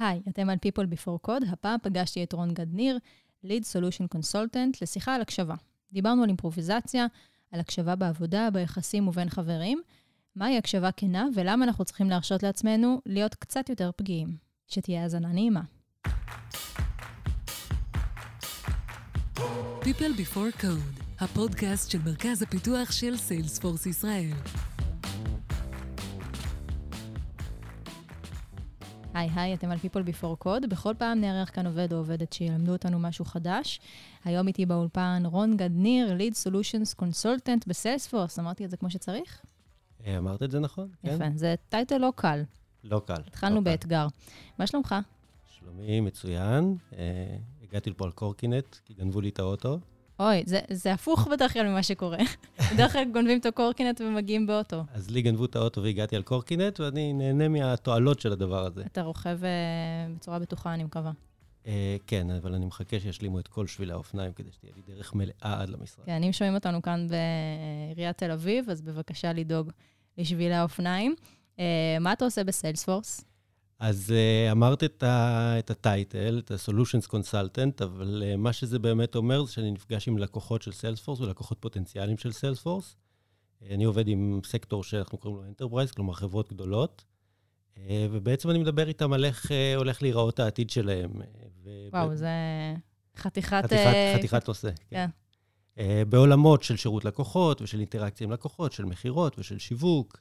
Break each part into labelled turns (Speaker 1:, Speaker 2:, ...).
Speaker 1: היי, אתם על People Before Code. הפעם פגשתי את רון גדניר, Lead Solution Consultant, לשיחה על הקשבה. דיברנו על אימפרוביזציה, על הקשבה בעבודה, ביחסים ובין חברים, מהי הקשבה כנה ולמה אנחנו צריכים להרשות לעצמנו להיות קצת יותר פגיעים. שתהיה האזנה נעימה.
Speaker 2: People Before Code, הפודקאסט של מרכז הפיתוח של סיילספורס ישראל.
Speaker 1: היי היי, אתם על People Before Code. בכל פעם נארח כאן עובד או עובדת שילמדו אותנו משהו חדש. היום איתי באולפן רון גדניר, Lead Solutions Consultant בסיילספורס. אמרתי את זה כמו שצריך?
Speaker 3: אה, אמרת את זה נכון, כן?
Speaker 1: יפה, זה טייטל לא קל.
Speaker 3: לא קל.
Speaker 1: התחלנו
Speaker 3: לא קל.
Speaker 1: באתגר. מה שלומך?
Speaker 3: שלומי מצוין. אה, הגעתי לפה על קורקינט, כי גנבו לי את האוטו.
Speaker 1: אוי, זה, זה הפוך בדרך כלל ממה שקורה. בדרך כלל גונבים את הקורקינט ומגיעים באוטו.
Speaker 3: אז לי גנבו את האוטו והגעתי על קורקינט, ואני נהנה מהתועלות של הדבר הזה.
Speaker 1: אתה רוכב אה, בצורה בטוחה, אני מקווה.
Speaker 3: אה, כן, אבל אני מחכה שישלימו את כל שבילי האופניים, כדי שתהיה לי דרך מלאה עד למשרד.
Speaker 1: כן, אם שומעים אותנו כאן בעיריית תל אביב, אז בבקשה לדאוג לשבילי האופניים. אה, מה אתה עושה בסיילספורס?
Speaker 3: אז אה, אמרת את, ה, את ה title, את ה-Solutions Consultant, אבל אה, מה שזה באמת אומר זה שאני נפגש עם לקוחות של סיילספורס ולקוחות פוטנציאליים של סיילספורס. Uh, אני עובד עם סקטור שאנחנו קוראים לו Enterprise, כלומר חברות גדולות, uh, ובעצם אני מדבר איתם על איך הולך להיראות העתיד שלהם. ו-
Speaker 1: וואו,
Speaker 3: ב-
Speaker 1: זה חתיכת...
Speaker 3: חתיכת,
Speaker 1: אה,
Speaker 3: חתיכת נושא.
Speaker 1: כן.
Speaker 3: Uh, בעולמות של שירות לקוחות ושל אינטראקציה עם לקוחות, של מכירות ושל שיווק.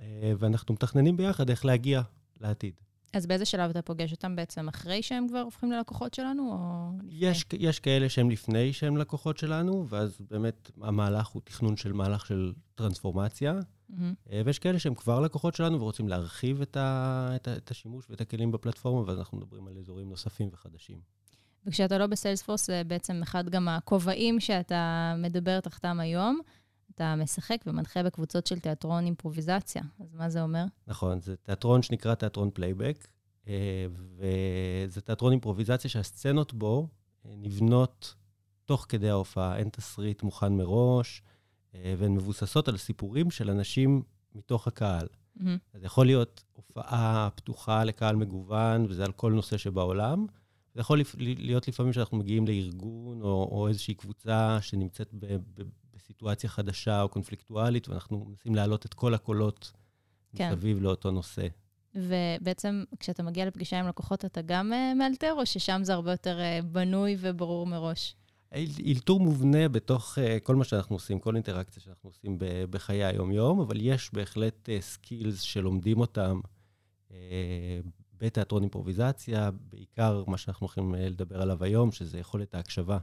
Speaker 3: אה, ואנחנו מתכננים ביחד איך להגיע לעתיד.
Speaker 1: אז באיזה שלב אתה פוגש אותם בעצם? אחרי שהם כבר הופכים ללקוחות שלנו, או לפני?
Speaker 3: יש, יש כאלה שהם לפני שהם לקוחות שלנו, ואז באמת המהלך הוא תכנון של מהלך של טרנספורמציה. אה, ויש כאלה שהם כבר לקוחות שלנו ורוצים להרחיב את, ה, את, ה, את השימוש ואת הכלים בפלטפורמה, ואז אנחנו מדברים על אזורים נוספים וחדשים.
Speaker 1: וכשאתה לא בסיילספורס, זה בעצם אחד גם הכובעים שאתה מדבר תחתם היום. אתה משחק ומנחה בקבוצות של תיאטרון אימפרוביזציה. אז מה זה אומר?
Speaker 3: נכון, זה תיאטרון שנקרא תיאטרון פלייבק, אה, וזה תיאטרון אימפרוביזציה שהסצנות בו אה, נבנות תוך כדי ההופעה, אין תסריט מוכן מראש, אה, והן מבוססות על סיפורים של אנשים מתוך הקהל.
Speaker 1: מהמם.
Speaker 3: אז יכול להיות הופעה פתוחה לקהל מגוון, וזה על כל נושא שבעולם. זה יכול להיות לפעמים שאנחנו מגיעים לארגון או, או איזושהי קבוצה שנמצאת ב, ב, בסיטואציה חדשה או קונפליקטואלית, ואנחנו מנסים להעלות את כל הקולות
Speaker 1: כן.
Speaker 3: מסביב לאותו נושא.
Speaker 1: ובעצם, כשאתה מגיע לפגישה עם לקוחות, אתה גם אה, מאלתר, או ששם זה הרבה יותר אה, בנוי וברור מראש?
Speaker 3: אל- אלתור מובנה בתוך אה, כל מה שאנחנו עושים, כל אינטראקציה שאנחנו עושים בחיי היום-יום, אבל יש בהחלט skills שלומדים אותם בתיאטרון אימפרוביזציה, בעיקר מה שאנחנו הולכים לדבר עליו היום, שזה יכולת ההקשבה,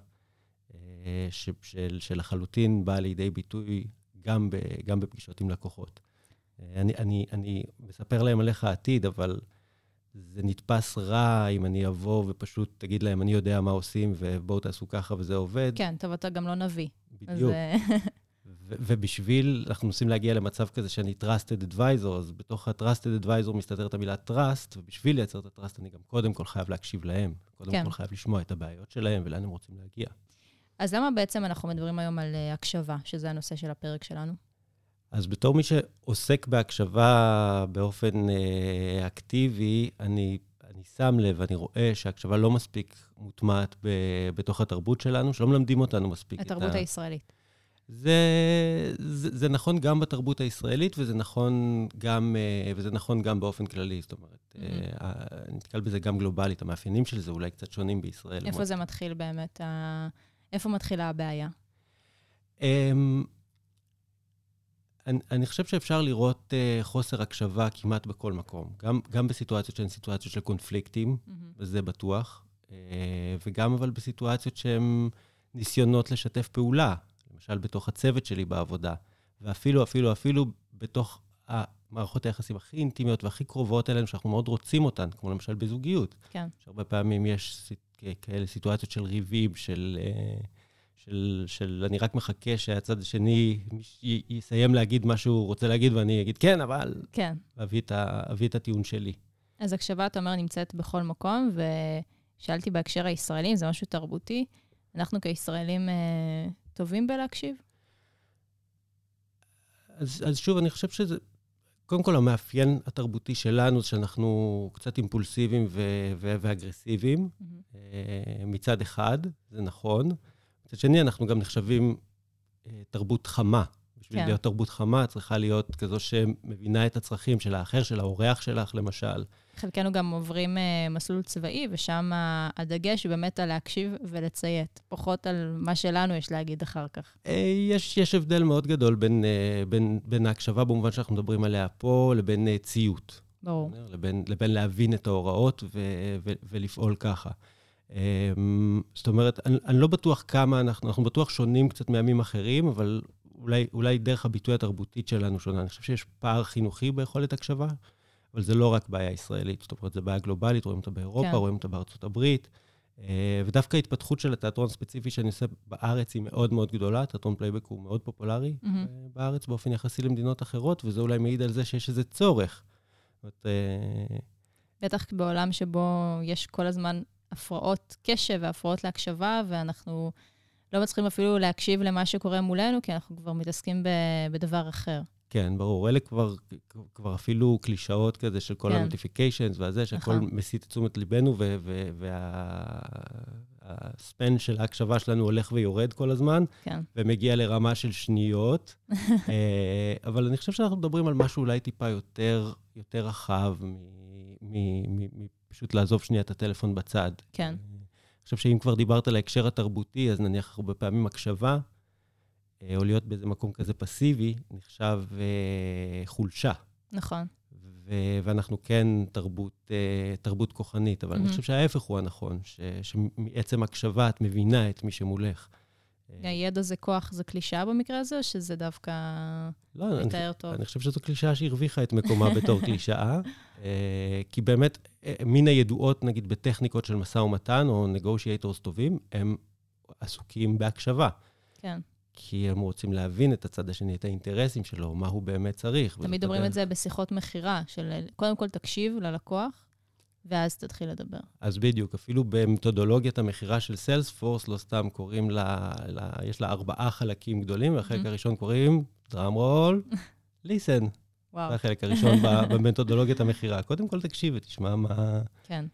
Speaker 3: ש- של, שלחלוטין באה לידי ביטוי גם, ב- גם בפגישות עם לקוחות. Uh, אני, אני, אני מספר להם על איך העתיד, אבל זה נתפס רע אם אני אבוא ופשוט תגיד להם, אני יודע מה עושים, ובואו תעשו ככה וזה עובד.
Speaker 1: כן, טוב, אתה גם לא נביא. אז,
Speaker 3: בדיוק.
Speaker 1: אה,
Speaker 3: ו- ובשביל, אנחנו מנסים להגיע למצב כזה שאני trusted advisor, אז בתוך ה-trusted advisor מסתתרת המילה trust, ובשביל לייצר את ה-trust אני גם קודם כל חייב להקשיב להם. קודם
Speaker 1: כן.
Speaker 3: כל חייב לשמוע את הבעיות שלהם ולאן הם רוצים להגיע.
Speaker 1: אז למה בעצם אנחנו מדברים היום על אה, הקשבה, שזה הנושא של הפרק שלנו?
Speaker 3: אז בתור מי שעוסק בהקשבה באופן אה, אקטיבי, אני, אני שם לב, אני רואה שהקשבה לא מספיק מוטמעת ב, בתוך התרבות שלנו, שלא מלמדים אותנו מספיק. את
Speaker 1: התרבות
Speaker 3: ה-
Speaker 1: הישראלית.
Speaker 3: זה, זה, זה נכון גם בתרבות הישראלית, וזה נכון גם, אה, וזה נכון גם באופן כללי. זאת אומרת, אה, אני נתקל בזה גם גלובלית. המאפיינים של זה אולי קצת שונים בישראל.
Speaker 1: איפה זה מתחיל באמת? איפה מתחילה הבעיה?
Speaker 3: אמ, אני, אני חושב שאפשר לראות uh, חוסר הקשבה כמעט בכל מקום. גם, גם בסיטואציות שהן סיטואציות של קונפליקטים,
Speaker 1: מהמם.
Speaker 3: וזה בטוח, uh, וגם אבל בסיטואציות שהן ניסיונות לשתף פעולה, למשל בתוך הצוות שלי בעבודה, ואפילו, אפילו, אפילו בתוך המערכות היחסים הכי אינטימיות והכי קרובות אלינו, שאנחנו מאוד רוצים אותן, כמו למשל בזוגיות.
Speaker 1: כן.
Speaker 3: שהרבה פעמים יש סיט- כאלה סיטואציות של ריבים, של, אה, של, של אני רק מחכה שהצד השני י- יסיים להגיד מה שהוא רוצה להגיד, ואני אגיד כן, אבל...
Speaker 1: כן.
Speaker 3: ואביא את, אביא את הטיעון שלי.
Speaker 1: אז הקשבה, אתה אומר, נמצאת בכל מקום, ושאלתי בהקשר הישראלי, אם זה משהו תרבותי, אנחנו כישראלים אה, טובים בלהקשיב?
Speaker 3: אז, אז שוב, אני חושב שזה... קודם כל, המאפיין התרבותי שלנו זה שאנחנו קצת אימפולסיביים ו- ו- ואגרסיביים. אה, מצד אחד, זה נכון. מצד שני, אנחנו גם נחשבים אה, תרבות חמה. בשביל
Speaker 1: כן.
Speaker 3: להיות תרבות חמה, צריכה להיות כזו שמבינה את הצרכים של האחר, של האורח שלך, למשל.
Speaker 1: חלקנו גם עוברים אה, מסלול צבאי, ושם הדגש הוא באמת על להקשיב ולציית, פחות על מה שלנו יש להגיד אחר כך.
Speaker 3: אה, יש, יש הבדל מאוד גדול בין, אה, בין, בין ההקשבה, במובן שאנחנו מדברים עליה פה, לבין ציות.
Speaker 1: ברור.
Speaker 3: לבין, לבין להבין את ההוראות ו, ו, ולפעול ככה. זאת אומרת, אני, אני לא בטוח כמה אנחנו, אנחנו בטוח שונים קצת מעמים אחרים, אבל אולי, אולי דרך הביטוי התרבותית שלנו שונה. אני חושב שיש פער חינוכי ביכולת הקשבה, אבל זה לא רק בעיה ישראלית, זאת אומרת, זו בעיה גלובלית, רואים אותה באירופה,
Speaker 1: כן.
Speaker 3: רואים אותה בארצות הברית. אה, ודווקא ההתפתחות של התיאטרון הספציפי שאני עושה בארץ היא מאוד מאוד גדולה, תיאטרון פלייבק הוא מאוד פופולרי,
Speaker 1: אהממ.
Speaker 3: אה, בארץ באופן יחסי למדינות אחרות, וזה אולי מעיד על זה שיש איזה צורך. זאת אה,
Speaker 1: בטח בעולם שבו יש כל הזמן הפרעות קשב והפרעות להקשבה, ואנחנו לא מצליחים אפילו להקשיב למה שקורה מולנו, כי אנחנו כבר מתעסקים בדבר אחר.
Speaker 3: כן, ברור. אלה כבר, כבר אפילו קלישאות כזה של כל
Speaker 1: כן.
Speaker 3: ה-notifications והזה, שהכל
Speaker 1: נכון.
Speaker 3: מסיט את תשומת ליבנו, והספן של ההקשבה שלנו הולך ויורד כל הזמן,
Speaker 1: כן.
Speaker 3: ומגיע לרמה של שניות. אה, אבל אני חושב שאנחנו מדברים על משהו אולי טיפה יותר, יותר רחב מפשוט לעזוב שנייה את הטלפון בצד.
Speaker 1: כן.
Speaker 3: אה, אני חושב שאם כבר דיברת על ההקשר התרבותי, אז נניח הרבה פעמים הקשבה, או להיות באיזה מקום כזה פסיבי, נחשב אה, חולשה.
Speaker 1: נכון.
Speaker 3: ו- ואנחנו כן תרבות, אה, תרבות כוחנית, אבל אני
Speaker 1: מהמם.
Speaker 3: חושב שההפך הוא הנכון, ש- שמעצם הקשבה את מבינה את מי שמולך. אה,
Speaker 1: הידע זה כוח, זה קלישאה במקרה הזה, או שזה דווקא
Speaker 3: לא, אני,
Speaker 1: מתאר טוב?
Speaker 3: אני חושב שזו קלישאה שהרוויחה את מקומה בתור קלישאה, אה, כי באמת, אה, מן הידועות, נגיד, בטכניקות של משא ומתן, או negotiators טובים, הם עסוקים בהקשבה.
Speaker 1: כן.
Speaker 3: כי הם רוצים להבין את הצד השני, את האינטרסים שלו, מה הוא באמת צריך.
Speaker 1: תמיד אומרים את זה בשיחות מכירה, של קודם כל תקשיב ללקוח, ואז תתחיל לדבר.
Speaker 3: אז בדיוק, אפילו במתודולוגיית המכירה של סיילספורס, לא סתם קוראים לה, לה, יש לה ארבעה חלקים גדולים, והחלק
Speaker 1: Mhm.
Speaker 3: הראשון קוראים דראם רול, listen.
Speaker 1: וואו,
Speaker 3: זה החלק הראשון במתודולוגיית המכירה. קודם כל תקשיב ותשמע מה...
Speaker 1: כן.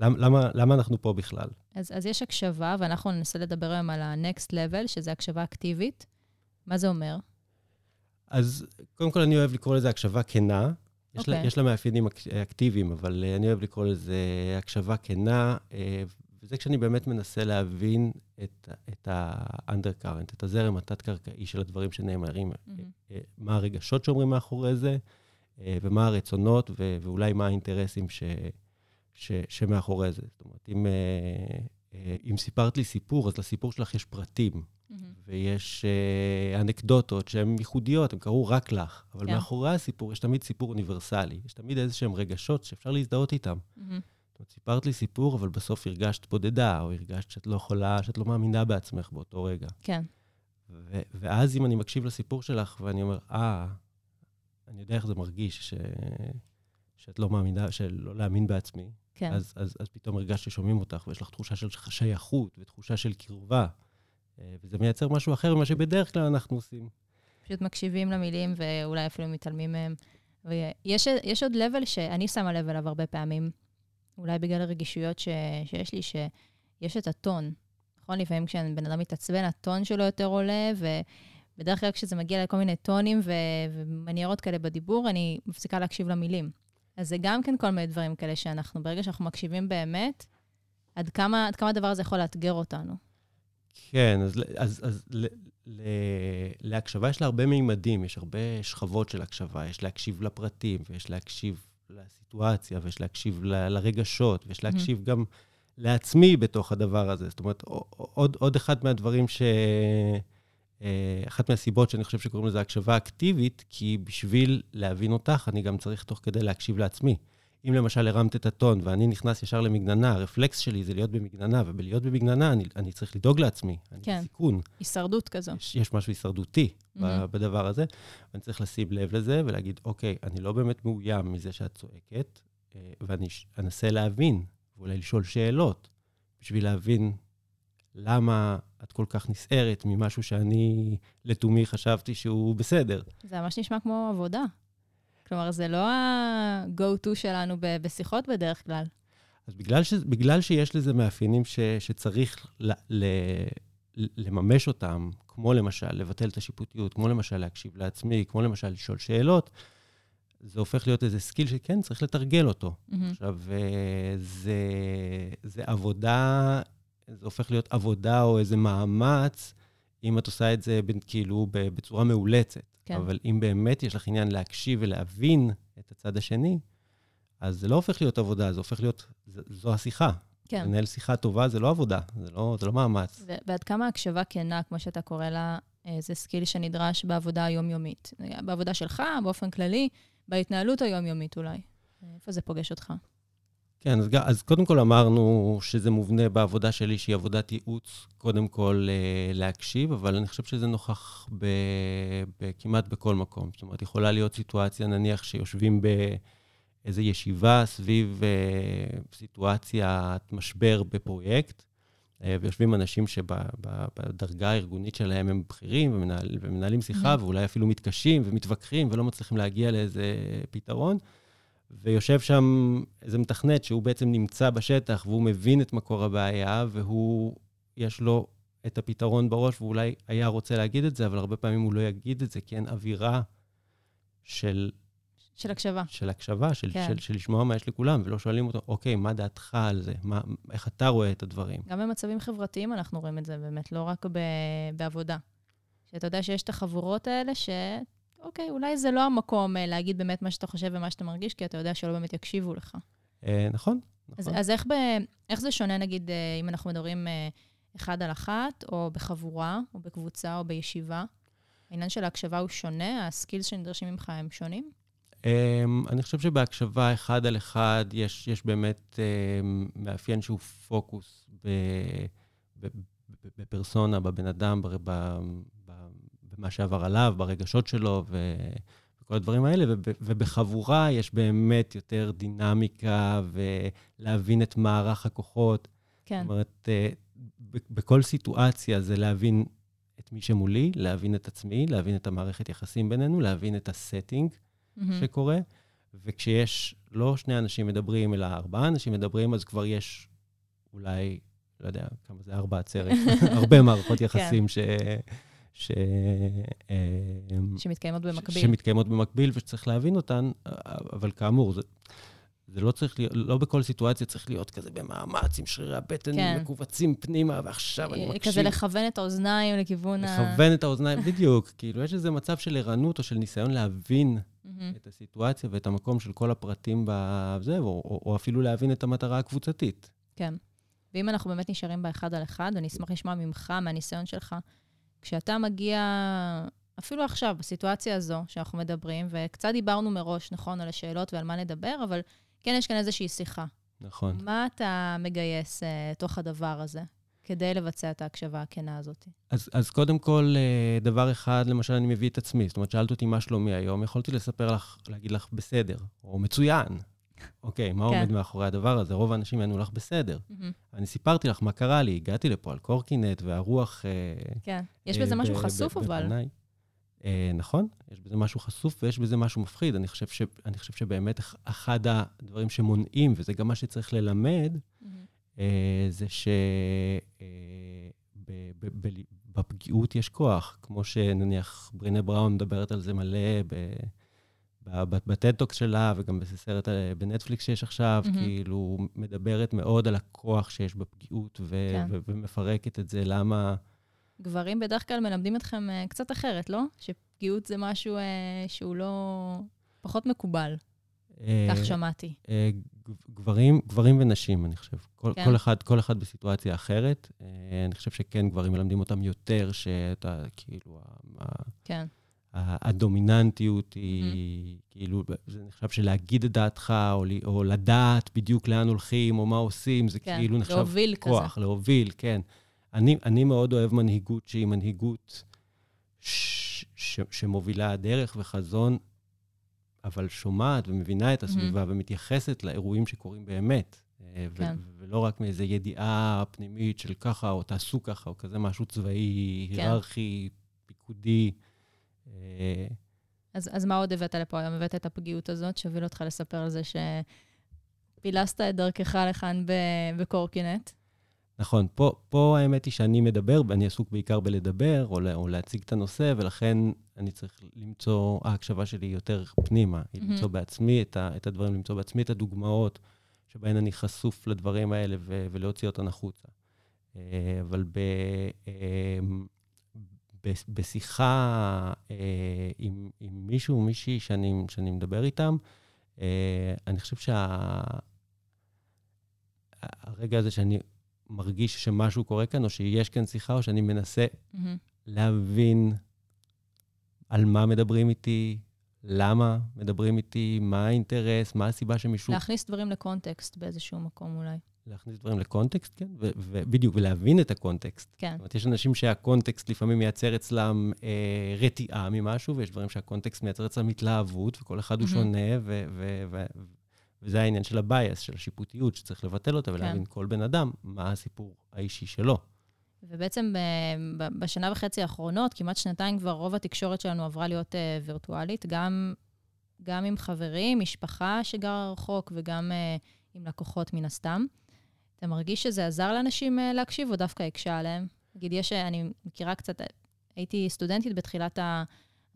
Speaker 3: למה, למה, למה אנחנו פה בכלל.
Speaker 1: אז, אז יש הקשבה, ואנחנו ננסה לדבר היום על ה-next level, שזה הקשבה אקטיבית. מה זה אומר?
Speaker 3: אז קודם כל אני אוהב לקרוא לזה הקשבה כנה. יש, לה,
Speaker 1: אוקיי.
Speaker 3: יש לה מאפיינים אק- אקטיביים, אבל אה, אני אוהב לקרוא לזה הקשבה כנה, אה, וזה כשאני באמת מנסה להבין את, את ה-undercurrent, את הזרם התת-קרקעי של הדברים שנאמרים. אה, מה הרגשות שאומרים מאחורי זה, ומה הרצונות, ו- ואולי מה האינטרסים ש, ש, שמאחורי זה. זאת אומרת, אם, אה, אה, אם סיפרת לי סיפור, אז לסיפור שלך יש פרטים.
Speaker 1: מהמם.
Speaker 3: ויש uh, אנקדוטות שהן ייחודיות, הן קרו רק לך. אבל
Speaker 1: כן.
Speaker 3: מאחורי הסיפור יש תמיד סיפור אוניברסלי. יש תמיד איזה שהם רגשות שאפשר להזדהות איתם. זאת אומרת, סיפרת לי סיפור, אבל בסוף הרגשת בודדה, או הרגשת שאת לא יכולה, שאת לא מאמינה בעצמך באותו רגע.
Speaker 1: כן.
Speaker 3: ו- ואז אם אני מקשיב לסיפור שלך ואני אומר, אה, אני יודע איך זה מרגיש ש... שאת לא מאמינה, שלא להאמין בעצמי,
Speaker 1: כן.
Speaker 3: אז, אז, אז פתאום הרגשת ששומעים אותך, ויש לך תחושה של שייכות ותחושה של קרבה. אה, וזה מייצר משהו אחר ממה שבדרך כלל אנחנו עושים.
Speaker 1: פשוט מקשיבים למילים ואולי אפילו מתעלמים מהם. ויש יש עוד level שאני שמה לב אליו הרבה פעמים, אולי בגלל הרגישויות ש, שיש לי, שיש את הטון. נכון? לפעמים כשבן אדם מתעצבן, הטון שלו יותר עולה, ובדרך כלל כשזה מגיע לכל מיני טונים ו, ומניירות כאלה בדיבור, אני מפסיקה להקשיב למילים. אז זה גם כן כל מיני דברים כאלה שאנחנו, ברגע שאנחנו מקשיבים באמת, עד כמה, עד כמה הדבר הזה יכול לאתגר אותנו.
Speaker 3: כן, אז, אז, אז ל, ל, להקשבה יש לה הרבה מימדים, יש הרבה שכבות של הקשבה. יש להקשיב לפרטים, ויש להקשיב לסיטואציה, ויש להקשיב ל, לרגשות, ויש להקשיב גם לעצמי בתוך הדבר הזה. זאת אומרת, עוד, עוד אחד מהדברים ש... אה, אחת מהסיבות שאני חושב שקוראים לזה הקשבה אקטיבית, כי בשביל להבין אותך, אני גם צריך תוך כדי להקשיב לעצמי. אם למשל הרמת את הטון ואני נכנס ישר למגננה, הרפלקס שלי זה להיות במגננה, ובלהיות במגננה אני, אני צריך לדאוג לעצמי. אני
Speaker 1: כן.
Speaker 3: בסיכון.
Speaker 1: הישרדותי כזו.
Speaker 3: יש, יש משהו הישרדותי mm-hmm. בדבר הזה, ואני צריך לשים לב לזה ולהגיד, אוקיי, אני לא באמת מאוים מזה שאת צועקת, אה, ואני אנסה להבין, ואולי לשאול שאלות, בשביל להבין למה את כל כך נסערת ממשהו שאני לתומי חשבתי שהוא בסדר.
Speaker 1: זה ממש נשמע כמו עבודה. כלומר, זה לא ה-go-to שלנו ב- בשיחות בדרך כלל.
Speaker 3: אז בגלל, ש, בגלל שיש לזה מאפיינים ש, שצריך ל, ל, לממש אותם, כמו למשל לבטל את השיפוטיות, כמו למשל להקשיב לעצמי, כמו למשל לשאול שאלות, זה הופך להיות איזה skill שכן, צריך לתרגל אותו.
Speaker 1: Mm-hmm.
Speaker 3: עכשיו, אה, זה, זה עבודה, זה הופך להיות עבודה או איזה מאמץ, אם את עושה את זה כאילו בצורה מאולצת.
Speaker 1: כן.
Speaker 3: אבל אם באמת יש לך עניין להקשיב ולהבין את הצד השני, אז זה לא הופך להיות עבודה, זה הופך להיות, זו השיחה.
Speaker 1: כן.
Speaker 3: לנהל שיחה טובה זה לא עבודה, זה לא, זה לא מאמץ.
Speaker 1: ועד כמה הקשבה כנה, כמו שאתה קורא לה, זה skill שנדרש בעבודה היומיומית. בעבודה שלך, באופן כללי, בהתנהלות היומיומית אולי. איפה זה פוגש אותך?
Speaker 3: כן, אז, אז קודם כל אמרנו שזה מובנה בעבודה שלי, שהיא עבודת ייעוץ, קודם כל אה, להקשיב, אבל אני חושב שזה נוכח ב, ב, כמעט בכל מקום. זאת אומרת, יכולה להיות סיטואציה, נניח, שיושבים באיזו ישיבה סביב אה, סיטואציית משבר בפרויקט, אה, ויושבים אנשים שבדרגה הארגונית שלהם הם בכירים ומנהל, ומנהלים שיחה, mm-hmm. ואולי אפילו מתקשים ומתווכחים ולא מצליחים להגיע לאיזה פתרון. ויושב שם איזה מתכנת שהוא בעצם נמצא בשטח, והוא מבין את מקור הבעיה, והוא, יש לו את הפתרון בראש, ואולי היה רוצה להגיד את זה, אבל הרבה פעמים הוא לא יגיד את זה, כי אין אווירה של...
Speaker 1: של הקשבה.
Speaker 3: של הקשבה, של, כן. של, של לשמוע מה יש לכולם, ולא שואלים אותו, אוקיי, מה דעתך על זה? מה, איך אתה רואה את הדברים?
Speaker 1: גם במצבים חברתיים אנחנו רואים את זה באמת, לא רק ב, בעבודה. שאתה יודע שיש את החבורות האלה ש... אוקיי, אולי זה לא המקום אה, להגיד באמת מה שאתה חושב ומה שאתה מרגיש, כי אתה יודע שלא באמת יקשיבו לך.
Speaker 3: נכון, נכון.
Speaker 1: אז, אז איך, זה שונה, נגיד, אה, אם אנחנו מדברים אחד על אחת, או בחבורה, או בקבוצה, או בישיבה? העניין של ההקשבה הוא שונה? הסקילס שנדרשים ממך הם שונים?
Speaker 3: Um, אני חושב שבהקשבה אחד על אחד יש, יש באמת um, מאפיין שהוא פוקוס בפרסונה, בבן אדם, ב, ב, במה שעבר עליו, ברגשות שלו ו... וכל הדברים האלה, וב, ובחבורה יש באמת יותר דינמיקה ולהבין את מערך הכוחות.
Speaker 1: כן.
Speaker 3: זאת אומרת, אה, בכל סיטואציה זה להבין את מי שמולי, להבין את עצמי, להבין את המערכת יחסים בינינו, להבין את הסטינג mm-hmm. שקורה. וכשיש לא שני אנשים מדברים, אלא ארבעה אנשים מדברים, אז כבר יש אולי, לא יודע כמה זה, ארבע עצרת, הרבה מערכות. יחסים כן. ש... ש...
Speaker 1: שמתקיימות במקביל.
Speaker 3: שמתקיימות במקביל ושצריך להבין אותן, אבל כאמור, זה, זה לא צריך להיות, לא בכל סיטואציה צריך להיות כזה במאמץ, עם שרירי הבטן כן. מכווצים פנימה, ועכשיו אני מקשיב.
Speaker 1: כזה לכוון את האוזניים לכיוון
Speaker 3: לכוון ה... לכוון את האוזניים, בדיוק. כאילו, יש איזה מצב של ערנות או של ניסיון להבין את הסיטואציה ואת המקום של כל הפרטים בזה, או, או, או אפילו להבין את המטרה הקבוצתית.
Speaker 1: כן. ואם אנחנו באמת נשארים באחד על אחד, אני אשמח לשמוע ממך, מהניסיון שלך, כשאתה מגיע, אפילו עכשיו, בסיטואציה הזו שאנחנו מדברים, וקצת דיברנו מראש, נכון, על השאלות ועל מה נדבר, אבל כן יש כאן איזושהי שיחה.
Speaker 3: נכון.
Speaker 1: מה אתה מגייס uh, תוך הדבר הזה? כדי לבצע את ההקשבה הכנה הזאת?
Speaker 3: אז, אז קודם כל, אה, דבר אחד, למשל, אני מביא את עצמי. זאת אומרת, שאלת אותי מה שלומי היום, יכולתי לספר לך, להגיד לך בסדר, או מצוין, אוקיי, מה כן. עומד מאחורי הדבר הזה? רוב האנשים יענו לך בסדר. Mm-hmm. אני סיפרתי לך מה קרה לי, הגעתי לפה על קורקינט, והרוח...
Speaker 1: אה, כן, יש בזה אה, משהו חשוף אבל.
Speaker 3: אה, נכון, יש בזה משהו חשוף ויש בזה משהו מפחיד. אני חושב, ש, אני חושב שבאמת אחד הדברים שמונעים, וזה גם מה שצריך ללמד, mm-hmm. אה, זה שבפגיעות יש כוח, כמו שנניח ברינה בראון מדברת על זה מלא ב... ב TED Talks שלה, וגם בסרט אה, בנטפליקס שיש עכשיו, mm-hmm. כאילו, מדברת מאוד על הכוח שיש בפגיעות, ו- כן. ו- ומפרקת את זה, למה...
Speaker 1: גברים בדרך כלל מלמדים אתכם uh, קצת אחרת, לא? שפגיעות זה משהו uh, שהוא לא... פחות מקובל. כך שמעתי.
Speaker 3: גברים, גברים ונשים, אני חושב. כל, כן. כל, אחד, כל אחד בסיטואציה אחרת. אני חושב שכן, גברים מלמדים אותם יותר, שאתה, כאילו,
Speaker 1: כן.
Speaker 3: הדומיננטיות היא, mm-hmm. כאילו, זה נחשב שלהגיד את דעתך, או, או לדעת בדיוק לאן הולכים, או מה עושים, זה כן, כאילו נחשב
Speaker 1: להוביל
Speaker 3: כוח,
Speaker 1: כזה.
Speaker 3: להוביל, כן. אני, אני מאוד אוהב מנהיגות שהיא מנהיגות ש, ש, שמובילה דרך וחזון, אבל שומעת ומבינה את הסביבה mm-hmm. ומתייחסת לאירועים שקורים באמת. אה, כן. ולא רק מאיזו ידיעה פנימית של ככה, או תעשו ככה, או כזה משהו צבאי, כן. היררכי, פיקודי.
Speaker 1: אז, אז מה עוד הבאת לפה היום? הבאת את הפגיעות הזאת, שהוביל אותך לספר על זה שפילסת את דרכך לכאן בקורקינט.
Speaker 3: נכון, פה, פה האמת היא שאני מדבר, ואני עסוק בעיקר בלדבר, או, או להציג את הנושא, ולכן אני צריך למצוא, ההקשבה שלי יותר פנימה, היא mm-hmm. למצוא בעצמי את, ה, את הדברים, למצוא בעצמי את הדוגמאות שבהן אני חשוף לדברים האלה ו, ולהוציא אותן החוצה. אה, אבל ב, אה, ב, בשיחה אה, עם, עם מישהו או מישהי שאני, שאני מדבר איתם, אני חושב שהרגע שה... הזה שאני מרגיש שמשהו קורה כאן, או שיש כאן שיחה, או שאני מנסה mm-hmm. להבין על מה מדברים איתי, למה מדברים איתי, מה האינטרס, מה הסיבה שמישהו...
Speaker 1: להכניס דברים לקונטקסט באיזשהו מקום אולי.
Speaker 3: להכניס דברים לקונטקסט, כן, ובדיוק, ולהבין את הקונטקסט.
Speaker 1: כן.
Speaker 3: זאת אומרת, יש אנשים שהקונטקסט לפעמים מייצר אצלם אה, רתיעה ממשהו, ויש דברים שהקונטקסט מייצר אצלם התלהבות, וכל אחד mm-hmm. הוא שונה, ו- ו- ו- וזה העניין של ה bias, של השיפוטיות, שצריך לבטל אותה ולהבין כן. כל בן אדם מה הסיפור האישי שלו.
Speaker 1: ובעצם בשנה וחצי האחרונות, כמעט שנתיים כבר, רוב התקשורת שלנו עברה להיות uh, וירטואלית, גם, גם עם חברים, משפחה שגרה רחוק וגם uh, עם לקוחות מן הסתם. אתה מרגיש שזה עזר לאנשים uh, להקשיב או דווקא הקשה עליהם? נגיד, יש, אני מכירה קצת, הייתי סטודנטית בתחילת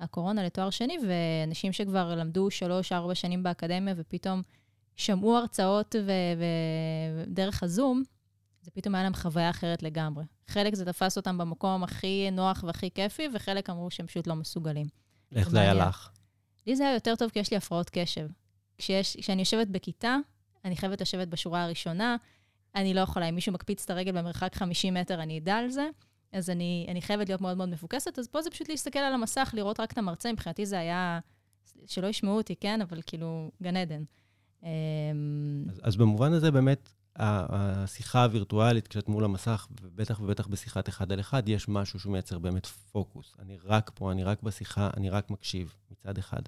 Speaker 1: הקורונה לתואר שני, ואנשים שכבר למדו שלוש-ארבע שנים באקדמיה ופתאום שמעו הרצאות ודרך הזום, זה פתאום היה להם חוויה אחרת לגמרי. חלק זה תפס אותם במקום הכי נוח והכי כיפי, וחלק אמרו שהם פשוט לא מסוגלים.
Speaker 3: איך זה היה לך?
Speaker 1: לי זה היה יותר טוב כי יש לי הפרעות קשב. כשיש, כשאני יושבת בכיתה, אני חייבת לשבת בשורה הראשונה, אני לא יכולה, אם מישהו מקפיץ את הרגל במרחק 50 מטר, אני אדע על זה, אז אני, אני חייבת להיות מאוד מאוד מפוקסת, אז פה זה פשוט להסתכל על המסך, לראות רק את המרצה, מבחינתי זה היה, שלא ישמעו אותי, כן, אבל כאילו, גן עדן. אמ,
Speaker 3: אז, אז במובן הזה באמת, השיחה הווירטואלית, כשאת מול המסך, ובטח ובטח בשיחת אחד על אחד, יש משהו שהוא מייצר באמת פוקוס. אני רק פה, אני רק בשיחה, אני רק מקשיב, מצד אחד.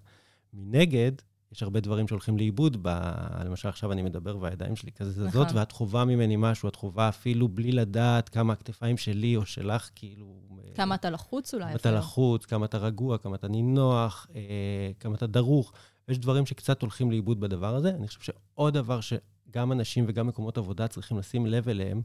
Speaker 3: מנגד, יש הרבה דברים שהולכים לאיבוד, ב... למשל עכשיו אני מדבר והידיים שלי כזה זזות, נכון. ואת חווה ממני משהו, את חווה אפילו בלי לדעת כמה הכתפיים שלי או שלך, כאילו...
Speaker 1: כמה אתה לחוץ אולי
Speaker 3: כמה אתה לחוץ, כמה אתה רגוע, כמה אתה נינוח, אה, כמה אתה דרוך. יש דברים שקצת הולכים לאיבוד בדבר הזה. אני חושב שעוד דבר שגם אנשים וגם מקומות עבודה צריכים לשים לב אליהם,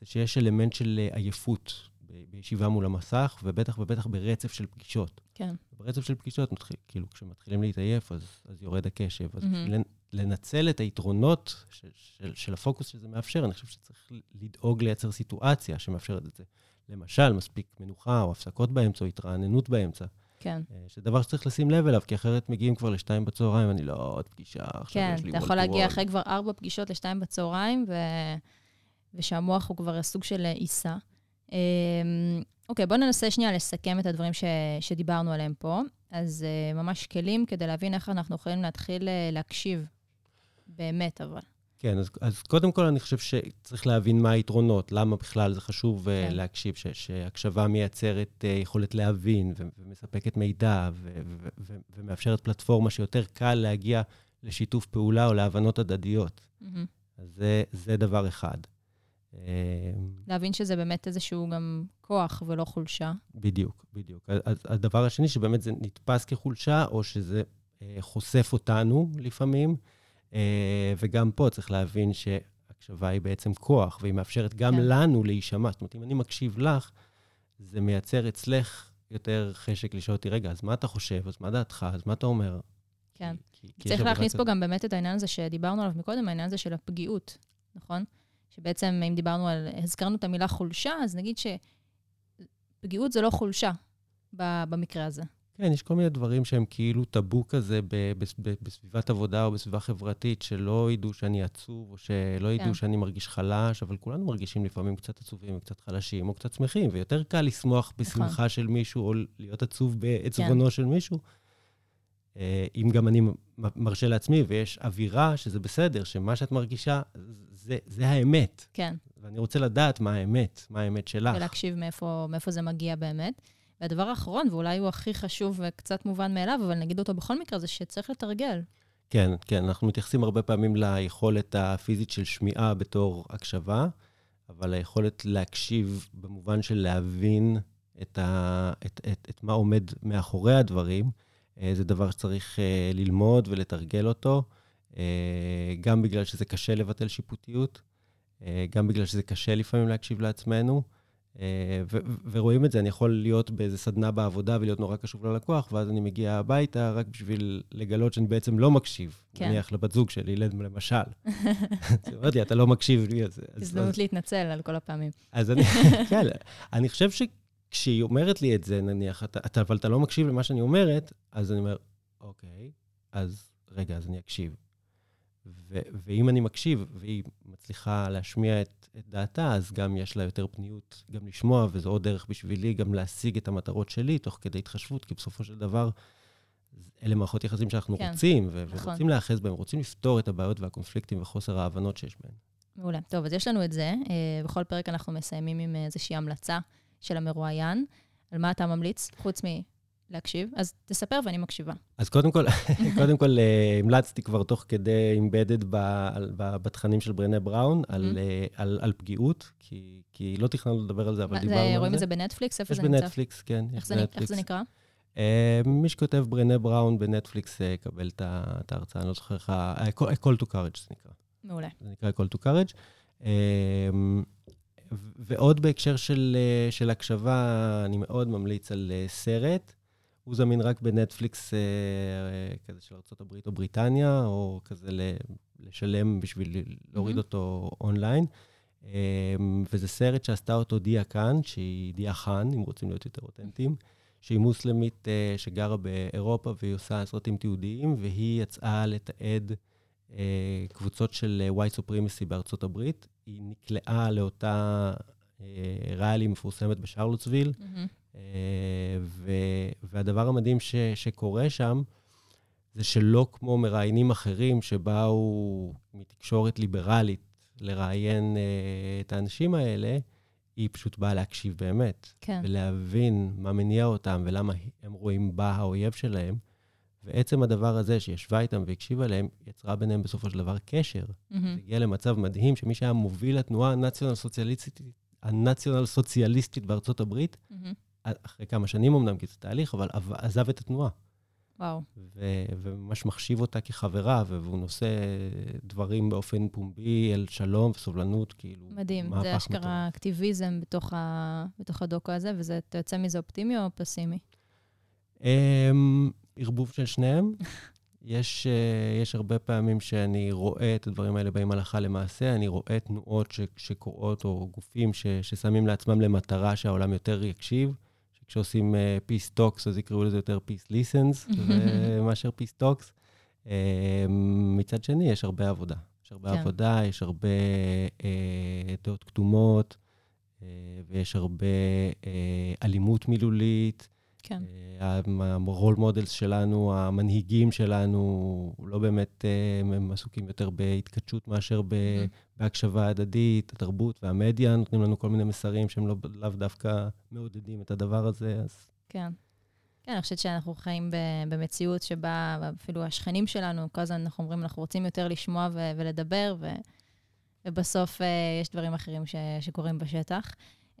Speaker 3: זה שיש אלמנט של אה, עייפות בישיבה מול המסך, ובטח ובטח ברצף של פגישות.
Speaker 1: כן.
Speaker 3: ברצף של פגישות, מתחיל, כאילו, כשמתחילים להתעייף, אז, אז יורד הקשב. אז mm-hmm. לנצל את היתרונות של, של, של הפוקוס שזה מאפשר, אני חושב שצריך לדאוג לייצר סיטואציה שמאפשרת את זה. למשל, מספיק מנוחה או הפסקות באמצע או התרעננות באמצע.
Speaker 1: כן.
Speaker 3: אה, שזה דבר שצריך לשים לב אליו, כי אחרת מגיעים כבר לשתיים בצהריים, אני לא, עוד פגישה, עכשיו
Speaker 1: כן,
Speaker 3: יש לי
Speaker 1: וולט אתה יכול להגיע אחרי כבר ארבע פגישות לשתיים בצהריים, ו... ושהמוח הוא כבר סוג של עיסה. אמ, אוקיי, בואו ננסה שנייה לסכם את הדברים ש... שדיברנו עליהם פה. אז uh, ממש כלים כדי להבין איך אנחנו יכולים להתחיל uh, להקשיב, באמת, אבל.
Speaker 3: כן, אז, אז קודם כל אני חושב שצריך להבין מה היתרונות, למה בכלל זה חשוב אה, כן. להקשיב, ש, שהקשבה מייצרת uh, יכולת להבין ו, ומספקת מידע ו, ו, ו, ומאפשרת פלטפורמה שיותר קל להגיע לשיתוף פעולה או להבנות הדדיות. Mm-hmm. אז זה, זה דבר אחד.
Speaker 1: להבין שזה באמת איזשהו גם כוח ולא חולשה.
Speaker 3: בדיוק, בדיוק. אז הדבר השני, שבאמת זה נתפס כחולשה, או שזה אה, חושף אותנו לפעמים, אה, וגם פה צריך להבין שהקשבה היא בעצם כוח, והיא מאפשרת גם כן. לנו להישמע. זאת אומרת, אם אני מקשיב לך, זה מייצר אצלך יותר חשק לשאול אותי, רגע, אז מה אתה חושב? אז מה דעתך? אז מה אתה אומר?
Speaker 1: כן. כי, כי צריך להכניס פה גם באמת את העניין הזה שדיברנו עליו מקודם, העניין הזה של הפגיעות, נכון? שבעצם, אם דיברנו על, הזכרנו את המילה חולשה, אז נגיד שפגיעות זה לא חולשה במקרה הזה.
Speaker 3: כן, יש כל מיני דברים שהם כאילו טאבו כזה בסביבת עבודה או בסביבה חברתית, שלא ידעו שאני עצוב, או שלא ידעו כן. שאני מרגיש חלש, אבל כולנו מרגישים לפעמים קצת עצובים וקצת חלשים, או קצת שמחים, ויותר קל לשמוח נכון. בשמחה נכון. של מישהו, או להיות עצוב בעצבונו כן. של מישהו. אה, אם גם אני מרשה לעצמי, ויש אווירה שזה בסדר, שמה שאת מרגישה, זה, זה האמת.
Speaker 1: כן.
Speaker 3: ואני רוצה לדעת מה האמת, מה האמת שלך.
Speaker 1: ולהקשיב מאיפה, מאיפה זה מגיע באמת. והדבר האחרון, ואולי הוא הכי חשוב וקצת מובן מאליו, אבל נגיד אותו בכל מקרה, זה שצריך לתרגל.
Speaker 3: כן, כן, אנחנו מתייחסים הרבה פעמים ליכולת הפיזית של שמיעה בתור הקשבה, אבל היכולת להקשיב במובן של להבין את, ה, את, את, את מה עומד מאחורי הדברים, זה דבר שצריך אה, ללמוד ולתרגל אותו, גם בגלל שזה קשה לבטל שיפוטיות, גם בגלל שזה קשה לפעמים להקשיב לעצמנו. ו- ורואים את זה, אני יכול להיות באיזה סדנה בעבודה ולהיות נורא קשוב ללקוח, ואז אני מגיע הביתה רק בשביל לגלות שאני בעצם לא מקשיב. כן. נניח לבת זוג שלי, למשל. היא אומרת לי, אתה לא מקשיב לי, אז...
Speaker 1: הזדמנות להתנצל על כל הפעמים.
Speaker 3: אז אני, כן, אני חושב שכשהיא אומרת לי את זה, נניח, אתה, אתה, אבל אתה לא מקשיב למה שאני אומרת, אז אני אומר, אוקיי, אז רגע, אז אני אקשיב. ו- ואם אני מקשיב, והיא מצליחה להשמיע את, את דעתה, אז גם יש לה יותר פניות גם לשמוע, וזו עוד דרך בשבילי גם להשיג את המטרות שלי, תוך כדי התחשבות, כי בסופו של דבר, אלה מערכות יחסים שאנחנו כן, רוצים, ו- נכון. ורוצים להיאחז בהם, רוצים לפתור את הבעיות והקונפליקטים וחוסר ההבנות שיש בהם.
Speaker 1: מעולה. טוב, אז יש לנו את זה. אה, בכל פרק אנחנו מסיימים עם איזושהי המלצה של המרואיין. על מה אתה ממליץ, חוץ מ... להקשיב, אז תספר ואני מקשיבה.
Speaker 3: אז קודם כל, קודם כל אה, המלצתי כבר תוך כדי אימבדד בתכנים של ברנה בראון על, אה, על, על פגיעות, כי, כי לא תכננו לדבר על זה, אבל דיברנו על זה.
Speaker 1: רואים את זה בנטפליקס? איפה זה נמצא?
Speaker 3: יש בנטפליקס, כן.
Speaker 1: איך זה, איך זה נקרא? Uh,
Speaker 3: מי שכותב ברנה בראון בנטפליקס יקבל את ההרצאה, אני לא זוכר איך, ה... call to courage זה נקרא.
Speaker 1: מעולה.
Speaker 3: זה נקרא call to courage. ועוד בהקשר של, של הקשבה, אני מאוד ממליץ על סרט. הוא זמין רק בנטפליקס אה, אה, כזה של ארה"ב או בריטניה, או כזה לשלם בשביל להוריד mm-hmm. אותו אונליין. אה, וזה סרט שעשתה אותו דיה קאן, שהיא דיה חאן, אם רוצים להיות יותר אותנטיים, שהיא מוסלמית אה, שגרה באירופה והיא עושה סרטים תיעודיים, והיא יצאה לתעד אה, קבוצות של white supremacy בארצות הברית. היא נקלעה לאותה אה, ריאלי מפורסמת בשרלוטסוויל. Mm-hmm. ו, והדבר המדהים ש, שקורה שם, זה שלא כמו מראיינים אחרים שבאו מתקשורת ליברלית לראיין uh, את האנשים האלה, היא פשוט באה להקשיב באמת.
Speaker 1: כן.
Speaker 3: ולהבין מה מניע אותם ולמה הם רואים בה האויב שלהם. ועצם הדבר הזה שישבה איתם והקשיבה להם, יצרה ביניהם בסופו של דבר קשר. Mm-hmm. זה הגיע למצב מדהים שמי שהיה מוביל לתנועה הנציונל סוציאליסטית, הנציונל סוציאליסטית בארצות הברית, mm-hmm. אחרי כמה שנים אמנם, כי זה תהליך, אבל עזב את התנועה.
Speaker 1: וואו.
Speaker 3: ו- וממש מחשיב אותה כחברה, והוא נושא דברים באופן פומבי על שלום וסובלנות, כאילו,
Speaker 1: מדהים, זה אשכרה אקטיביזם בתוך, ה- בתוך הדוקו הזה, ואתה יוצא מזה אופטימי או פסימי?
Speaker 3: ערבוב של שניהם. יש, uh, יש הרבה פעמים שאני רואה את הדברים האלה באים הלכה למעשה, אני רואה תנועות ש- שקורות, או גופים ש- ששמים לעצמם למטרה שהעולם יותר יקשיב. כשעושים uh, peace talks, אז יקראו לזה יותר peace listens, מאשר peace talks. Uh, מצד שני, יש הרבה עבודה. יש הרבה כן. עבודה, יש הרבה uh, דעות קדומות, uh, ויש הרבה uh, אלימות מילולית.
Speaker 1: כן.
Speaker 3: ה role models שלנו, המנהיגים שלנו, לא באמת, הם עסוקים יותר בהתכתשות מאשר בהקשבה הדדית. התרבות והמדיה נותנים לנו כל מיני מסרים שהם לא, לאו דווקא מעודדים את הדבר הזה, אז...
Speaker 1: כן. כן, אני חושבת שאנחנו חיים במציאות שבה אפילו השכנים שלנו, כל הזמן אנחנו אומרים, אנחנו רוצים יותר לשמוע ולדבר, ו- ובסוף יש דברים אחרים שקורים בשטח.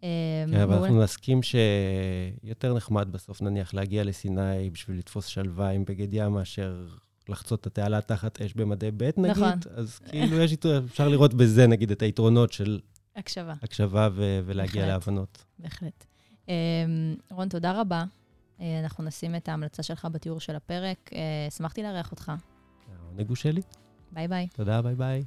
Speaker 3: אמ, כן, אבל אנחנו נסכים שיותר נחמד בסוף, נניח, להגיע לסיני בשביל לתפוס שלווה עם בגד ים, מאשר לחצות את התעלה תחת אש במדי ב', נגיד. נכון. אז כאילו, יש, אפשר לראות בזה, נגיד, את היתרונות של...
Speaker 1: הקשבה.
Speaker 3: הקשבה ו- ולהגיע בהחלט, להבנות.
Speaker 1: בהחלט. אמ, רון, תודה רבה. אה, אנחנו נשים את ההמלצה שלך בתיאור של הפרק. אה, שמחתי לארח אותך.
Speaker 3: העונג הוא שלי.
Speaker 1: ביי ביי.
Speaker 3: תודה, ביי ביי.